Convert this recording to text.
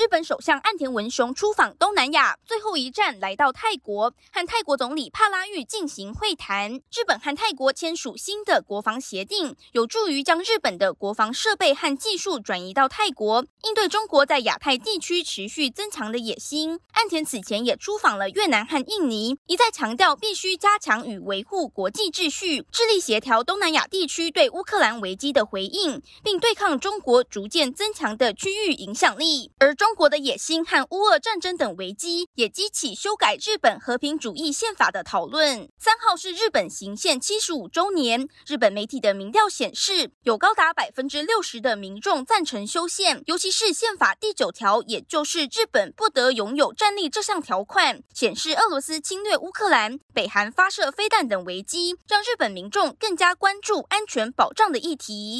日本首相岸田文雄出访东南亚，最后一站来到泰国，和泰国总理帕拉育进行会谈。日本和泰国签署新的国防协定，有助于将日本的国防设备和技术转移到泰国，应对中国在亚太地区持续增强的野心。岸田此前也出访了越南和印尼，一再强调必须加强与维护国际秩序，致力协调东南亚地区对乌克兰危机的回应，并对抗中国逐渐增强的区域影响力。而中中国的野心和乌俄战争等危机，也激起修改日本和平主义宪法的讨论。三号是日本行宪七十五周年，日本媒体的民调显示，有高达百分之六十的民众赞成修宪，尤其是宪法第九条，也就是日本不得拥有战力这项条款，显示俄罗斯侵略乌克兰、北韩发射飞弹等危机，让日本民众更加关注安全保障的议题。